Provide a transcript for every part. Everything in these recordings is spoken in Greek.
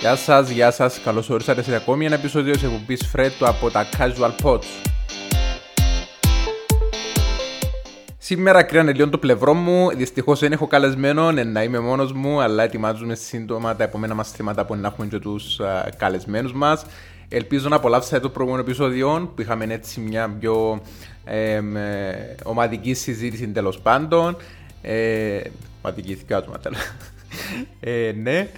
Γεια σας, γεια σας, καλώς ορίσατε σε ακόμη ένα επεισόδιο της εκπομπής Fred του από τα Casual Pods. Σήμερα κρίνανε λίγο το πλευρό μου. Δυστυχώς δεν έχω καλεσμένο να είμαι μόνος μου, αλλά ετοιμάζουμε σύντομα τα επόμενα μας θέματα που να έχουμε και τους καλεσμένους μας. Ελπίζω να απολαύσετε το προηγούμενο επεισόδιο που είχαμε έτσι μια πιο ε, ομαδική συζήτηση τέλος πάντων. Ε, ομαδική θυκάζουμε τέλος. Ε, ναι.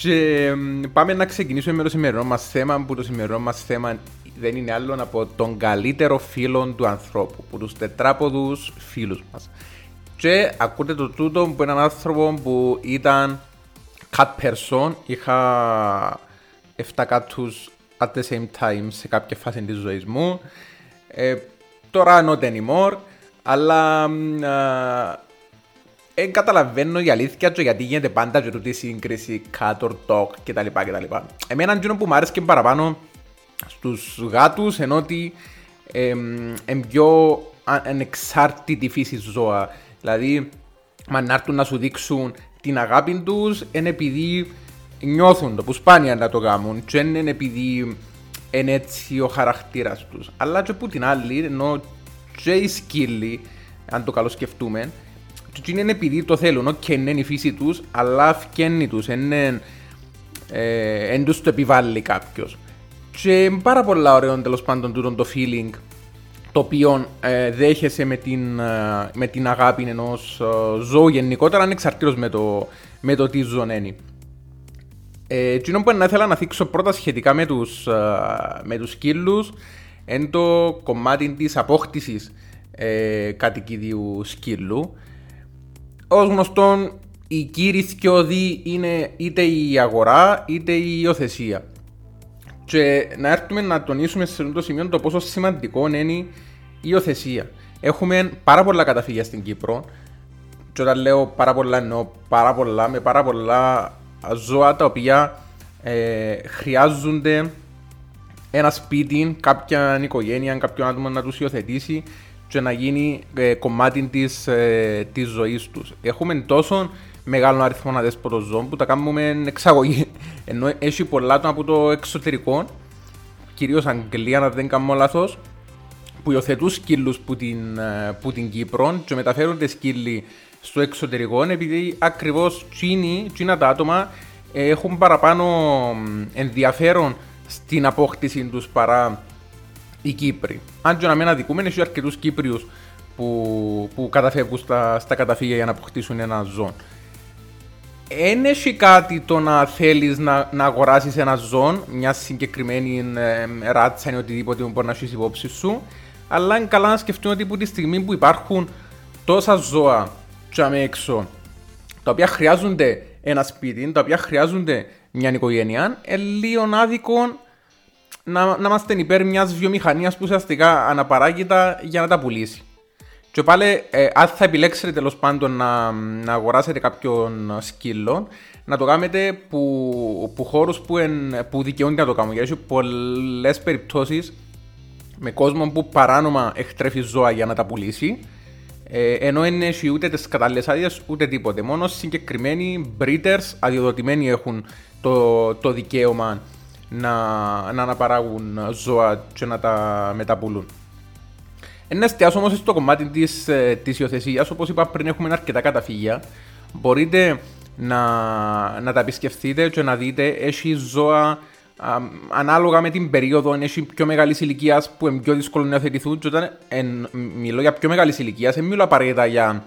Και πάμε να ξεκινήσουμε με το σημερινό μας θέμα, που το σημερινό μας θέμα δεν είναι άλλο από τον καλύτερο φίλο του ανθρώπου, από τους τετράποδους φίλους μας. Και ακούτε το τούτο που έναν άνθρωπο που ήταν cut person, είχα 7 κάτους at the same time σε κάποια φάση της ζωής μου. Ε, τώρα not anymore, αλλά δεν ε, καταλαβαίνω η αλήθεια του γιατί γίνεται πάντα και τούτη σύγκριση cut or dog κτλ. κτλ. Εμένα είναι που μου άρεσε και παραπάνω στους γάτους ενώ ότι είναι πιο ανεξάρτητη φύση ζώα. Δηλαδή, αν να έρθουν να σου δείξουν την αγάπη τους, είναι επειδή νιώθουν το, που σπάνια να το κάνουν και είναι επειδή είναι έτσι ο χαρακτήρας τους. Αλλά και που την άλλη, ενώ και οι σκύλοι, αν το καλοσκεφτούμε, και είναι επειδή το θέλουν, όχι είναι η φύση τους, αλλά φκένει τους, είναι, ε, εν τους το επιβάλλει κάποιος. Και πάρα πολλά ωραίο τέλος πάντων τούτο το feeling το οποίο ε, δέχεσαι με την, ε, με την αγάπη ενός ε, ζώου γενικότερα ανεξαρτήτως με το, με το τι ζωνένει. Ε, εκείνο που ήθελα να θίξω πρώτα σχετικά με τους, ε, με τους σκύλους είναι το κομμάτι της απόκτησης ε, κατοικιδίου σκύλου. Ως γνωστόν, η κύριοι θειώδη είναι είτε η αγορά είτε η υιοθεσία. Και να έρθουμε να τονίσουμε σε αυτό το σημείο το πόσο σημαντικό είναι η υιοθεσία. Έχουμε πάρα πολλά καταφύγια στην Κύπρο. Και όταν λέω πάρα πολλά εννοώ πάρα πολλά με πάρα πολλά ζώα τα οποία ε, χρειάζονται ένα σπίτι, κάποια οικογένεια, κάποιον άτομο να τους υιοθετήσει και να γίνει ε, κομμάτι της, ε, της ζωής τους. Έχουμε τόσο μεγάλο αριθμό αδέσποτων ζώων που τα κάνουμε εξαγωγή. Ενώ έχει πολλά από το εξωτερικό, κυρίως Αγγλία, αν δεν κάνω λάθος, που υιοθετούν σκύλους που, την, ε, που την Κύπρο και μεταφέρονται σκύλοι στο εξωτερικό, επειδή ακριβώς τσίνα τα άτομα έχουν παραπάνω ενδιαφέρον στην απόκτηση τους παρά οι Κύπροι. Αν και να μην αδικούμε, έχει αρκετούς Κύπριους που, που καταφεύγουν στα, στα καταφύγια για να αποκτήσουν ένα ζώο. Δεν έχει κάτι το να θέλεις να, να αγοράσεις ένα ζώο, μια συγκεκριμένη ε, ράτσα ή οτιδήποτε που μπορεί να έχεις υπόψη σου. Αλλά είναι καλά να σκεφτούμε ότι από τη στιγμή που υπάρχουν τόσα ζώα τσάμε έξω, τα οποία χρειάζονται ένα σπίτι, τα οποία χρειάζονται μια οικογένεια, είναι λίγο άδικο να, να είμαστε υπέρ μιας βιομηχανίας που ουσιαστικά αναπαράγεται για να τα πουλήσει. Και πάλι, ε, αν θα επιλέξετε τέλος πάντων να, να αγοράσετε κάποιον σκύλο, να το κάνετε που, που χώρους που, που δικαιούνται να το κάνουν. Γιατί έχει πολλές περιπτώσεις με κόσμο που παράνομα εκτρέφει ζώα για να τα πουλήσει, ε, ενώ δεν έχει ούτε τις κατάλληλες άδειες ούτε τίποτε. Μόνο συγκεκριμένοι breeders αδειοδοτημένοι έχουν το, το δικαίωμα να, να αναπαράγουν ζώα και να τα μεταπουλούν. Ένα εστιάσω όμως στο κομμάτι της της ε, υιοθεσίας. Όπως είπα πριν, έχουμε αρκετά καταφύγια. Μπορείτε να, να τα επισκεφτείτε και να δείτε. Έχει ζώα α, ανάλογα με την περίοδο. Έχει πιο μεγάλη ηλικίας που είναι πιο δύσκολο να υιοθετηθούν. Και όταν εν, μιλώ για πιο μεγάλης ηλικίας, δεν μιλώ απαραίτητα για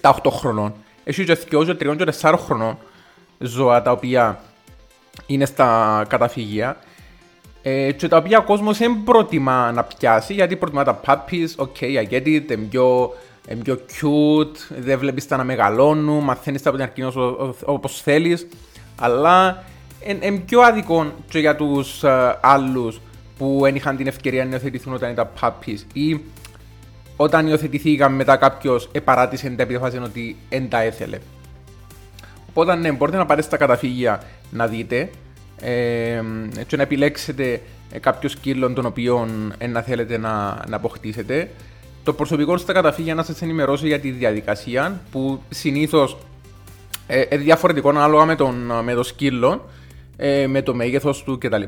7-8 χρονών. Έχει και 2, 3 και 4 χρονών ζώα τα οποία είναι στα καταφύγια ε, και τα οποία ο κόσμος δεν προτιμά να πιάσει γιατί προτιμά τα puppies, ok, I get it, είναι πιο, είναι πιο cute, δεν βλέπεις τα να μεγαλώνουν, μαθαίνεις τα από την αρχή όπως θέλεις, αλλά είναι πιο άδικο και για τους uh, άλλους που δεν είχαν την ευκαιρία να υιοθετηθούν όταν ήταν puppies ή όταν υιοθετηθήκαν μετά κάποιος επαράτησε την επίφαση ότι δεν τα έθελε. Οπότε ναι, μπορείτε να πάρετε στα καταφύγια να δείτε ε, και να επιλέξετε ε, κάποιο σκύλο τον οποίο ε, να θέλετε να, να αποκτήσετε. Το προσωπικό στα καταφύγια να σας ενημερώσει για τη διαδικασία που συνήθως ε, είναι διαφορετικό ανάλογα με τον, με το σκύλο. ε, με το μέγεθος του κτλ.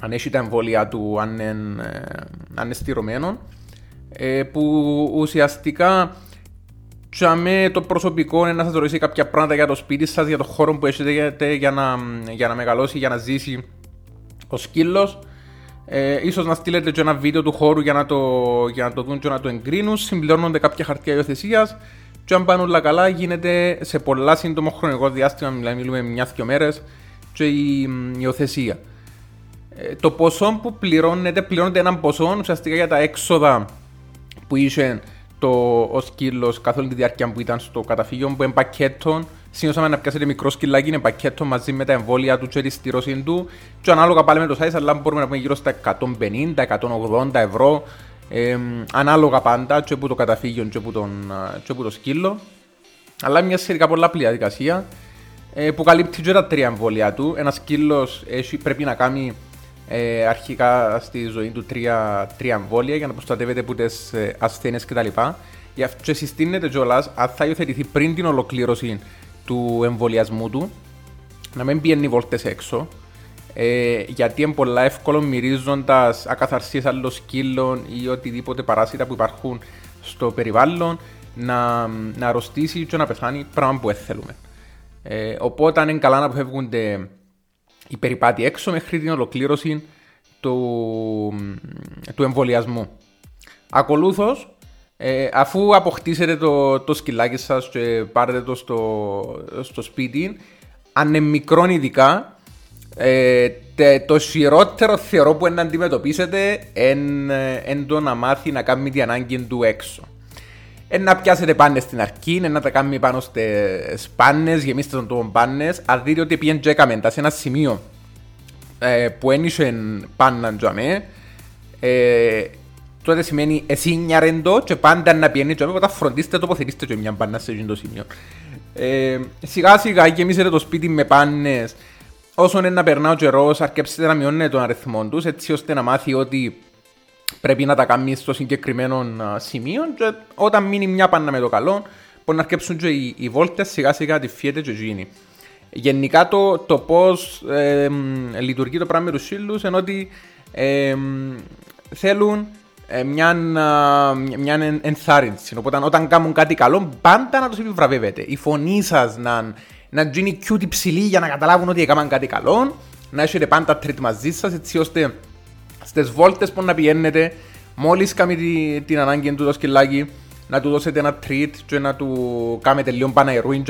Αν έχει τα εμβόλια του, αν είναι, ε, αν είναι στηρωμένο. Ε, που ουσιαστικά με το προσωπικό είναι να σας ρωτήσει κάποια πράγματα για το σπίτι σας, για το χώρο που έχετε για να, για να μεγαλώσει, για να ζήσει ο σκύλος. Ε, ίσως να στείλετε και ένα βίντεο του χώρου για να το, για να το δουν και να το εγκρίνουν. Συμπληρώνονται κάποια χαρτιά υιοθεσίας. Και αν πάνε όλα καλά, γίνεται σε πολλά σύντομο χρονικό διάστημα, μιλάμε, μιλούμε μια-δυο μέρες, και η υιοθεσία. Ε, το ποσό που πληρώνεται, πληρώνεται έναν ποσό ουσιαστικά για τα έξοδα που είσαι το, ο σκύλο καθ' όλη τη διάρκεια που ήταν στο καταφύγιο που είναι πακέτο. Συνήθως να πιάσετε μικρό σκυλάκι, είναι πακέτο μαζί με τα εμβόλια του και τη στήρωση του. Και ανάλογα πάλι με το size, αλλά μπορούμε να πούμε γύρω στα 150-180 ευρώ. Ε, ανάλογα πάντα, και από το καταφύγιο και από, τον, και από το σκύλο. Αλλά μια σχετικά πολλά διαδικασία ε, που καλύπτει και τα τρία εμβόλια του. Ένας σκύλος πρέπει να κάνει ε, αρχικά στη ζωή του τρία, τρία εμβόλια για να προστατεύεται από τις ε, ασθένειες κτλ. Γι' αυτό και συστήνεται κιόλας, αν θα υιοθετηθεί πριν την ολοκλήρωση του εμβολιασμού του, να μην πιένει βόλτες έξω. Ε, γιατί είναι πολλά εύκολο μυρίζοντας ακαθαρσίες άλλων σκύλων ή οτιδήποτε παράσιτα που υπάρχουν στο περιβάλλον να, να αρρωστήσει και να πεθάνει, πράγμα που θέλουμε. Ε, οπότε είναι καλά να αποφεύγονται η περιπάτη έξω μέχρι την ολοκλήρωση του, του εμβολιασμού. Ακολούθως, ε, αφού αποκτήσετε το, το σκυλάκι σας και πάρετε το στο, στο σπίτι, αν είναι μικρό ειδικά, ε, το χειρότερο θεωρώ που να αντιμετωπίσετε είναι το να μάθει να κάνει την ανάγκη του έξω. Ε, να πιάσετε πάνε στην αρχή, να τα κάνουμε πάνω στι πάνε, γεμίστες τον πάνε. Αν δείτε ότι πήγαινε τζέκαμε σε ένα σημείο ε, που ένιωσε πάνε τζαμέ, ε, τότε σημαίνει εσύ νιαρέντο και πάντα να πιένει τζαμέ, όταν φροντίστε τοποθετήστε και μια πάνε σε αυτό το σημείο. Ε, σιγά σιγά γεμίσετε το σπίτι με πάνες, όσο είναι να περνά ο καιρός, αρκέψετε να μειώνετε τον αριθμό τους, έτσι ώστε να μάθει ότι πρέπει να τα κάνεις στο συγκεκριμένο σημείο και όταν μείνει μια παννα με το καλό μπορεί να αρκέψουν και οι, οι βόλτες σιγά σιγά τη φιέται και γίνει. Γενικά το, το πώς ε, λειτουργεί το πράγμα με τους σύλλους είναι ότι ε, θέλουν ε, μια, μια ενθάρρυνση. Οπότε όταν κάνουν κάτι καλό, πάντα να τους επιβραβεύετε. Η φωνή σας να, να γίνει cute ψηλή για να καταλάβουν ότι έκαναν κάτι καλό, να έχετε πάντα τρίτ μαζί σας έτσι ώστε στις βόλτες που να πηγαίνετε, μόλις κάνει την ανάγκη του το σκυλάκι, να του δώσετε ένα treat και να του κάνετε λίγο παναερούιν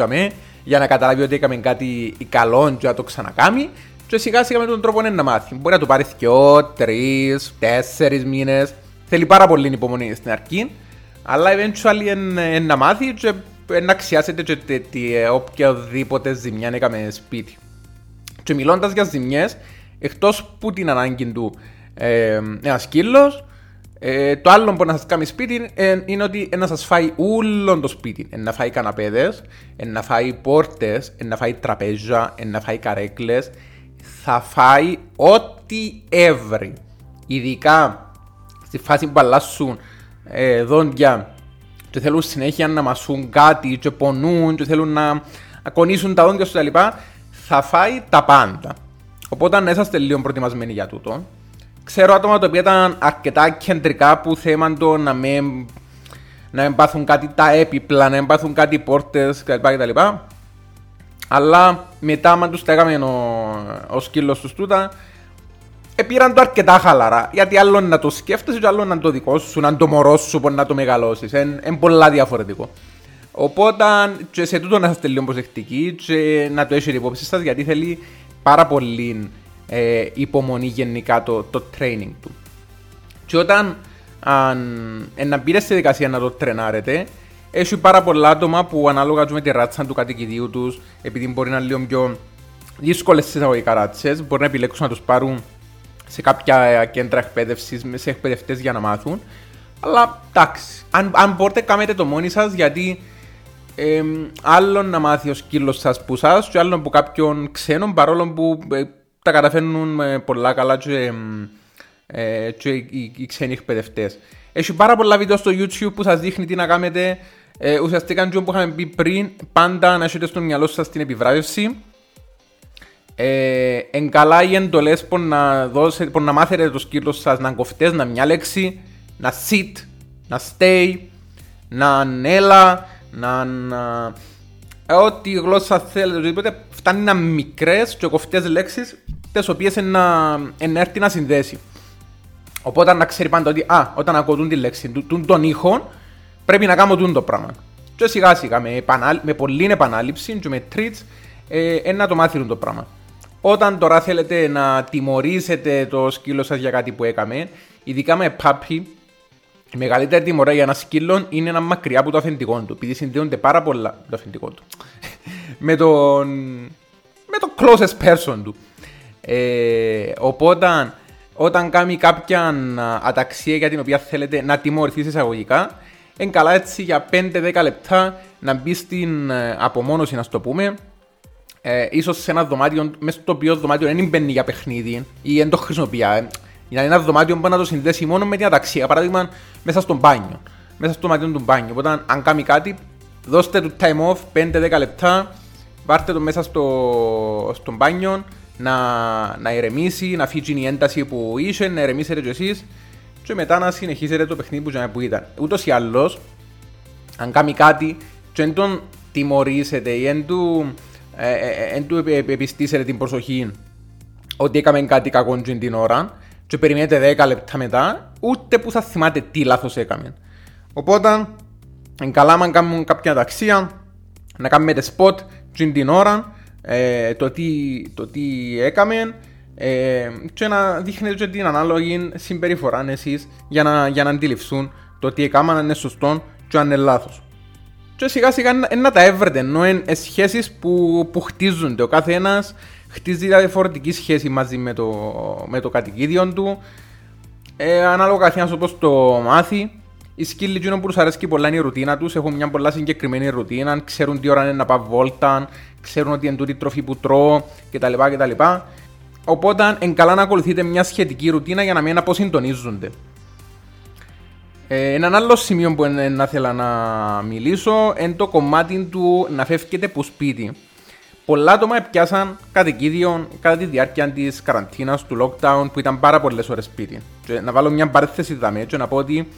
για να καταλάβει ότι έκαμε κάτι καλό και να το ξανακάμει και σιγά σιγά με τον τρόπο να μάθει. Μπορεί να το πάρει δυο, τρεις, τέσσερις μήνες. Θέλει πάρα πολύ υπομονή στην αρχή, αλλά eventually είναι να μάθει και να αξιάσετε και οποιαδήποτε ζημιά έκαμε σπίτι. Και μιλώντας για ζημιές, εκτός που την ανάγκη του ε, ένας σκύλος. Ε, το άλλο που να σας κάνει σπίτι ε, είναι ότι να σας φάει όλο το σπίτι. Ε, να φάει καναπέδες, ε, να φάει πόρτες, ε, να φάει τραπέζια, ε, να φάει καρέκλες. Θα φάει ό,τι έβρι. Ειδικά στη φάση που αλλάσουν ε, δόντια και θέλουν συνέχεια να μασούν κάτι και πονούν και θέλουν να, να κονίσουν τα δόντια σου κτλ. Θα φάει τα πάντα. Οπότε να είσαστε λίγο προετοιμασμένοι για τούτο. Ξέρω άτομα τα οποία ήταν αρκετά κεντρικά που θέμαν το να με να μην πάθουν κάτι τα έπιπλα, να μην πάθουν κάτι πόρτες κτλ. Αλλά μετά, μα τους τα έκαμε ο, ο σκύλος τους τούτα, επήραν το αρκετά χαλαρά. Γιατί άλλο να το σκέφτεσαι, και άλλο να το δικό σου, να το μωρό σου, μπορεί να το μεγαλώσεις. Είναι πολλά διαφορετικό. Οπότε, και σε τούτο να είστε λίγο προσεκτικοί και να το έχετε υπόψη σας, γιατί θέλει πάρα πολύ ε, υπομονή γενικά το, το training του. Και όταν αν, ε, να μπείτε στη δικασία να το τρενάρετε, έχει πάρα πολλά άτομα που ανάλογα με τη ράτσα του κατοικιδίου τους, επειδή μπορεί να είναι λίγο πιο δύσκολες στι εισαγωγικά ράτσες, μπορεί να επιλέξουν να τους πάρουν σε κάποια κέντρα εκπαίδευσης, σε εκπαιδευτές για να μάθουν. Αλλά εντάξει, αν, αν μπορείτε, κάνετε το μόνοι σας γιατί ε, άλλον να μάθει ο σκύλος σας που σας και άλλον από κάποιον ξένο παρόλο που ε, τα καταφέρνουν πολλά καλά και, ε, και οι, οι ξένοι εκπαιδευτές. Έχει πάρα πολλά βίντεο στο YouTube που σας δείχνει τι να κάνετε. Ε, ουσιαστικά, που είχαμε πει πριν, πάντα να έχετε στο μυαλό σας την επιβράβευση. Ε, εν καλά οι εντολές που να, δώσε, που να μάθετε το σκύλο σας να κοφτές, να μια λέξη, να sit, να stay, να έλα, να... να ε, ό,τι γλώσσα θέλετε, οτιδήποτε, φτάνει να μικρές και κοφτές λέξεις, τις οποίες να, να έρθει να συνδέσει. Οπότε να ξέρει πάντα ότι α, όταν ακούω τη λέξη, του, τον ήχο, πρέπει να κάνω το πράγμα. Και σιγά σιγά με, επανάλ, με πολλή επανάληψη και με τρίτς, ε, να το μάθει το πράγμα. Όταν τώρα θέλετε να τιμωρήσετε το σκύλο σας για κάτι που έκαμε, ειδικά με πάπι, η μεγαλύτερη τιμωρά για ένα σκύλο είναι να μακριά από το αφεντικό του, επειδή συνδέονται πάρα πολλά το αφεντικό του. με, τον, με το closest person του. Ε, οπότε, όταν κάνει κάποια αταξία για την οποία θέλετε να τιμωρηθείς εισαγωγικά, είναι καλά έτσι για 5-10 λεπτά να μπει στην ε, απομόνωση, να το πούμε, ε, ίσως σε ένα δωμάτιο, μέσα στο οποίο δωμάτιο δεν μπαίνει για παιχνίδι ή δεν το χρησιμοποιεί. Ε. Είναι ένα δωμάτιο που να το συνδέσει μόνο με την αταξία. Παράδειγμα, μέσα στο μπάνιο. Μέσα στο δωμάτιο του μπάνιου. Οπότε, αν κάνει κάτι, δώστε του time off 5-10 λεπτά, πάρτε το μέσα στο, στο μπάνιο να, να ηρεμήσει, να φύγει η ένταση που είσαι, να ηρεμήσετε κι εσείς και μετά να συνεχίσετε το παιχνίδι που, που ήταν. Ούτως ή άλλως, αν κάνει κάτι, και δεν τον τιμωρήσετε ή δεν του δεν ε, ε, του επιστήσετε την προσοχή ότι έκαμε κάτι κακό την ώρα και περιμένετε 10 λεπτά μετά, ούτε που θα θυμάται τι λάθος έκαμε. Οπότε, εν καλά αν κάνουμε κάποια ταξία, να κάνουμε spot την ώρα, ε, το, τι, το τι έκαμε ε, και να δείχνετε την ανάλογη συμπεριφορά εσείς για να, για να αντιληφθούν το τι έκαμε είναι σωστό και αν είναι λάθος και σιγά σιγά να τα έβρετε, ενώ είναι σχέσεις που, που χτίζονται. Ο κάθε ένας χτίζει διαφορετική σχέση μαζί με το, με το κατοικίδιο του. Ε, ανάλογα καθένας όπως το μάθει. Οι σκύλοι που τους αρέσει πολλά είναι η ρουτίνα τους, έχουν μια πολλά συγκεκριμένη ρουτίνα, ξέρουν τι ώρα είναι να πάω βόλτα, ξέρουν ότι είναι τούτη τροφή που τρώω κτλ. κτλ. Οπότε είναι καλά να ακολουθείτε μια σχετική ρουτίνα για να μην αποσυντονίζονται. Ε, ένα άλλο σημείο που να θέλω να μιλήσω είναι το κομμάτι του να φεύγετε από σπίτι. Πολλά άτομα πιάσαν κατοικίδιο κατά τη διάρκεια της καραντίνας, του lockdown που ήταν πάρα πολλές ώρες σπίτι. Και να βάλω μια παρέθεση δαμέ και να πω ότι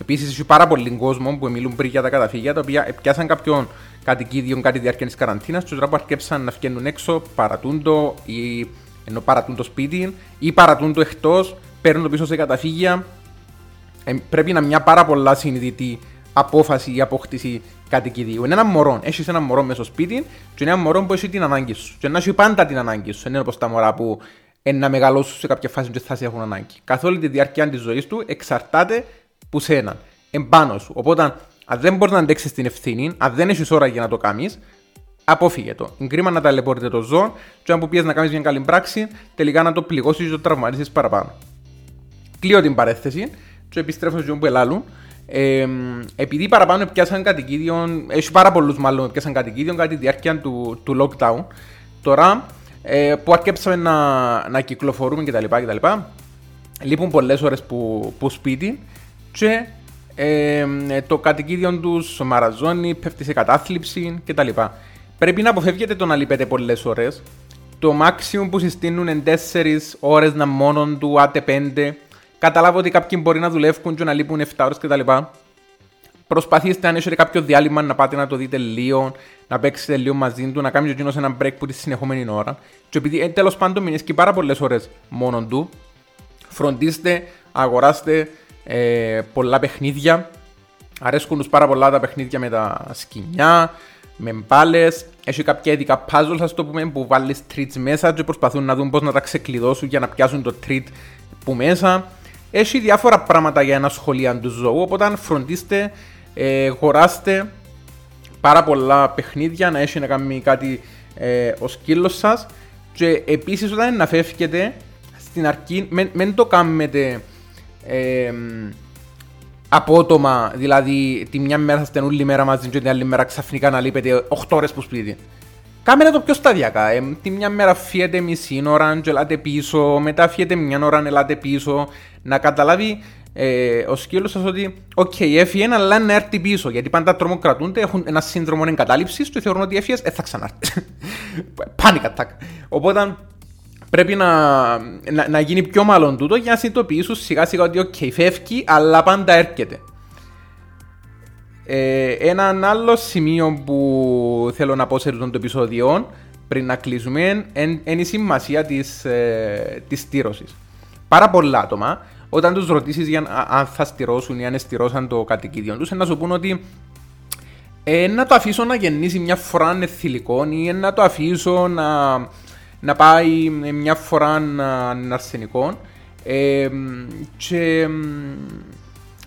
επίσης έχει πάρα πολλοί κόσμο που μιλούν πριν για τα καταφύγια τα οποία πιάσαν κάποιον κατοικίδιο κατά τη διάρκεια της καραντίνας και τώρα που αρκέψαν να βγαίνουν έξω, παρατούν το ή ενώ παρατούν το σπίτι ή παρατούν το εκτός, παίρνουν το πίσω σε καταφύγια ε, πρέπει να είναι μια πάρα πολλά συνειδητή απόφαση ή απόκτηση κατοικιδίου. Είναι ένα μωρό. Έχεις ένα μωρό μέσα στο σπίτι και είναι ένα μωρό που έχει την ανάγκη σου. Και να έχει πάντα την ανάγκη σου. Δεν είναι όπως τα μωρά που να μεγαλώσουν σε κάποια φάση και θα σε έχουν ανάγκη. Καθ' όλη τη διάρκεια της ζωής του εξαρτάται που σένα. Εμπάνω σου. Οπότε, αν δεν μπορείς να αντέξεις την ευθύνη, αν δεν έχεις ώρα για να το κάνεις, απόφυγε το. Είναι κρίμα να ταλαιπωρείτε το ζώο, και αν που πιέζει να κάνεις μια καλή πράξη, τελικά να το πληγώσεις και το τραυματίσεις παραπάνω. Κλείω την παρέθεση και επιστρέφω σε που ελάλουν. Ε, επειδή παραπάνω πιάσαν κατοικίδιο, έχει πάρα πολλούς μάλλον πιάσαν κατοικίδιο κατά τη διάρκεια του, του lockdown. Τώρα ε, που αρκέψαμε να, να κυκλοφορούμε κτλ. κτλ λείπουν πολλές ώρες που, που σπίτι και ε, το κατοικίδιο τους μαραζώνει, πέφτει σε κατάθλιψη κτλ. Πρέπει να αποφεύγετε το να λείπετε πολλές ώρες. Το maximum που συστήνουν είναι 4 ώρες να μόνο του, άτε 5 καταλάβω ότι κάποιοι μπορεί να δουλεύουν και να λείπουν 7 ώρες κτλ. Προσπαθήστε αν έχετε κάποιο διάλειμμα να πάτε να το δείτε λίγο, να παίξετε λίγο μαζί του, να κάνετε ο ένα break που τη συνεχόμενη ώρα. Και επειδή ε, τέλος πάντων μείνεις και πάρα πολλές ώρες μόνο του, φροντίστε, αγοράστε ε, πολλά παιχνίδια. Αρέσκουν τους πάρα πολλά τα παιχνίδια με τα σκηνιά, με μπάλες. Έχει κάποια ειδικά puzzles, ας το πούμε, που βάλεις treats μέσα και προσπαθούν να δουν πώς να τα ξεκλειδώσουν για να πιάσουν το treat που μέσα. Έχει διάφορα πράγματα για ένα σχολείο του ζώου, οπότε φροντίστε, ε, χωράστε πάρα πολλά παιχνίδια να έχει να κάνει κάτι ε, ο σκύλος σας. Και επίσης όταν να φεύγετε στην αρχή, μην το κάνετε ε, απότομα, δηλαδή τη μια μέρα θα είστε όλη μέρα μαζί και την άλλη μέρα ξαφνικά να λείπετε 8 ώρες που σπίτι. Κάμε το πιο σταδιακά. Ε, τη μια μέρα φύγετε μισή ώρα, και ελάτε πίσω, μετά φύγετε μια ώρα, ελάτε πίσω. Να καταλάβει ε, ο σκύλος σας ότι, ok, okay, έφυγε, αλλά να έρθει πίσω. Γιατί πάντα τρομοκρατούνται, έχουν ένα σύνδρομο εγκατάλειψης και θεωρούν ότι έφυγες, ε, θα ξανάρθει. Panic attack. Οπότε πρέπει να, να, να, γίνει πιο ομαλόν τούτο για να συνειδητοποιήσουν σιγά σιγά ότι, ok, okay, φεύγει, αλλά πάντα έρχεται. Ε, ένα άλλο σημείο που θέλω να πω σε αυτό το επεισόδιο πριν να κλείσουμε είναι η σημασία της, ε, της στείρωσης. Πάρα πολλά άτομα όταν τους ρωτήσεις για αν θα στειρώσουν ή αν στειρώσαν το κατοικίδιο τους, να σου πούν ότι ε, να το αφήσω να γεννήσει μια φορά θηλυκό ή να το αφήσω να, να πάει μια φορά αρσενικό. Ε, και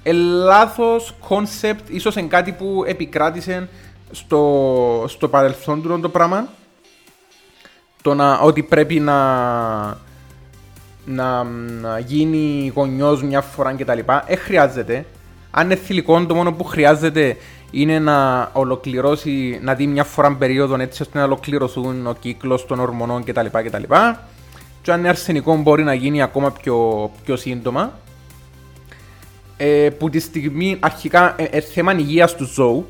ε, λάθος concept, ίσως είναι κάτι που επικράτησε στο, στο παρελθόν του το πράγμα. Το να, ότι πρέπει να, να, να γίνει γονιός μια φορά κτλ. Ε, χρειάζεται. Αν είναι θηλυκό, το μόνο που χρειάζεται είναι να ολοκληρώσει, να δει μια φορά περίοδο έτσι ώστε να ολοκληρωθούν ο κύκλος των ορμονών κτλ. κτλ. Και αν είναι αρσενικό, μπορεί να γίνει ακόμα πιο, πιο σύντομα. Ε, που τη στιγμή αρχικά ε, ε, θέμα υγείας του ζώου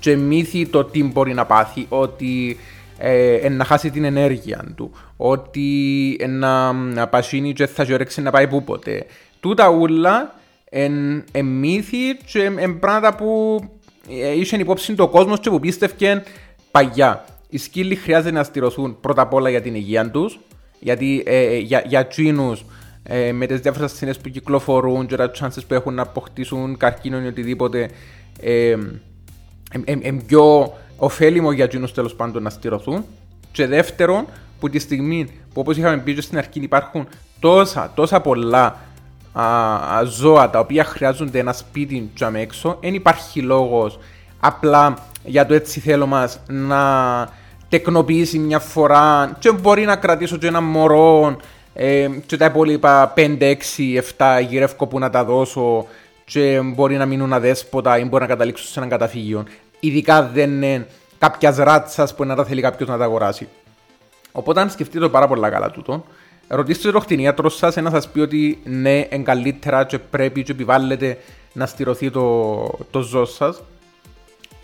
και μύθι το τι μπορεί να πάθει, ότι ε, να χάσει την ενέργεια του, ότι να, να πασίνει και θα γιορέξει να πάει πού ποτέ. Τούτα ούλα εν, εν μύθη και εν πράγματα που ε, είχε υπόψη το κόσμος και που πίστευκε παγιά. Οι σκύλοι χρειάζεται να στηρωθούν πρώτα απ' όλα για την υγεία τους, γιατί ε, ε, για, για τσίνους, ε, με τις διάφορες ασθένειες που κυκλοφορούν και τα chances που έχουν να αποκτήσουν καρκίνο ή οτιδήποτε, ε, ε, πιο ωφέλιμο για εκείνους τέλος πάντων να στηρωθούν. Και δεύτερον, που τη στιγμή που όπως είχαμε πει στην αρχή υπάρχουν τόσα, τόσα πολλά α, α, ζώα τα οποία χρειάζονται ένα σπίτι τζαμ έξω, δεν υπάρχει λόγος απλά για το έτσι θέλω μας να τεκνοποιήσει μια φορά και μπορεί να κρατήσω και ένα μωρό ε, και τα υπόλοιπα 5, 6, 7 γυρεύκο που να τα δώσω και μπορεί να μείνουν αδέσποτα ή μπορεί να καταλήξω σε ένα καταφύγιο ειδικά δεν είναι κάποια ράτσα που να τα θέλει κάποιος να τα αγοράσει. Οπότε, αν σκεφτείτε το πάρα πολλά καλά τούτο, ρωτήστε το κτηνίατρο σας να σας πει ότι ναι, είναι καλύτερα και πρέπει και επιβάλλεται να στηρωθεί το, το ζώο σας.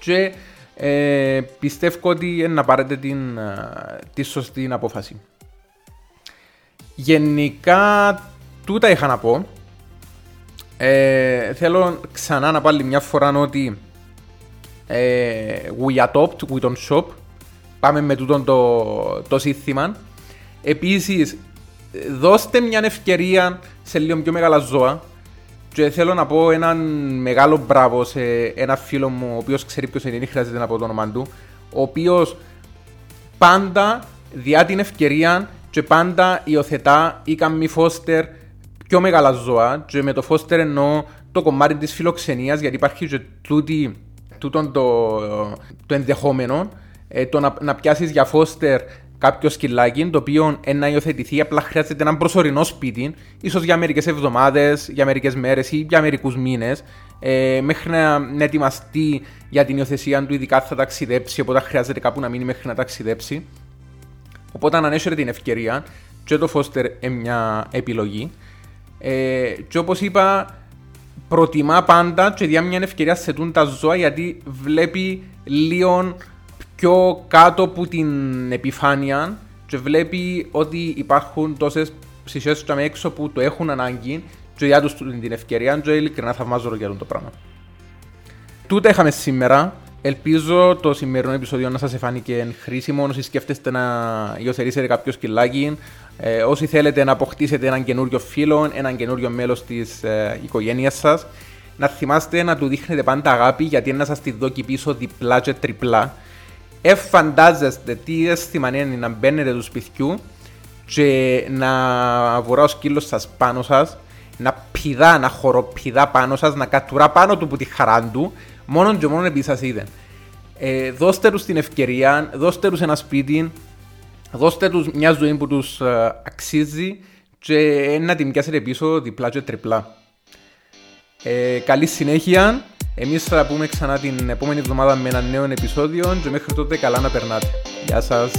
Και ε, πιστεύω ότι να πάρετε την, ε, τη σωστή απόφαση. Γενικά, τούτα είχα να πω. Ε, θέλω ξανά να πάλι μια φορά ότι ε, we adopt, we don't shop. Πάμε με τούτο το, το σύστημα. Επίσης, δώστε μια ευκαιρία σε λίγο πιο μεγάλα ζώα. Και θέλω να πω έναν μεγάλο μπράβο σε ένα φίλο μου, ο οποίος ξέρει ποιος είναι, χρειάζεται να πω το όνομα του. Ο οποίος πάντα διά την ευκαιρία και πάντα υιοθετά ή κάνει φώστερ πιο μεγάλα ζώα. Και με το φώστερ εννοώ το κομμάτι της φιλοξενίας, γιατί υπάρχει και τούτη τούτον το, το ενδεχόμενο ε, το να, να πιάσεις για φώστερ κάποιο σκυλάκι το οποίο να υιοθετηθεί, απλά χρειάζεται ένα προσωρινό σπίτι, ίσως για μερικές εβδομάδες, για μερικές μέρες ή για μερικούς μήνες, ε, μέχρι να, να, ετοιμαστεί για την υιοθεσία του, ειδικά θα ταξιδέψει, οπότε χρειάζεται κάπου να μείνει μέχρι να ταξιδέψει. Οπότε αν ανέσαιρε την ευκαιρία, και το φώστερ είναι μια επιλογή. Ε, και όπως είπα, προτιμά πάντα και διά μια ευκαιρία σε τούν τα ζώα γιατί βλέπει λίγο πιο κάτω από την επιφάνεια και βλέπει ότι υπάρχουν τόσες ψυχές και έξω που το έχουν ανάγκη και για τους την ευκαιρία και ειλικρινά θαυμάζω για το πράγμα. Τούτα είχαμε σήμερα. Ελπίζω το σημερινό επεισόδιο να σας φάνηκε χρήσιμο. Όσοι σκέφτεστε να υιοθετήσετε κάποιο σκυλάκι, ε, όσοι θέλετε να αποκτήσετε έναν καινούριο φίλο, έναν καινούριο μέλος της ε, οικογένειας σας, να θυμάστε να του δείχνετε πάντα αγάπη γιατί να σας τη δώσει πίσω διπλά και τριπλά. Εφαντάζεστε τι αίσθημα είναι να μπαίνετε του σπιτιού και να βουρά ο σκύλος σας πάνω σας, να πηδά, να χοροπηδά πάνω σας, να κατουρά πάνω του που τη χαρά του μόνο και μόνο επειδή σας είδε. Ε, δώστε τους την ευκαιρία, δώστε τους ένα σπίτι, δώστε τους μια ζωή που τους ε, αξίζει και να την πιάσετε πίσω διπλά και τριπλά. Ε, καλή συνέχεια. Εμείς θα πούμε ξανά την επόμενη εβδομάδα με ένα νέο επεισόδιο και μέχρι τότε καλά να περνάτε. Γεια σας.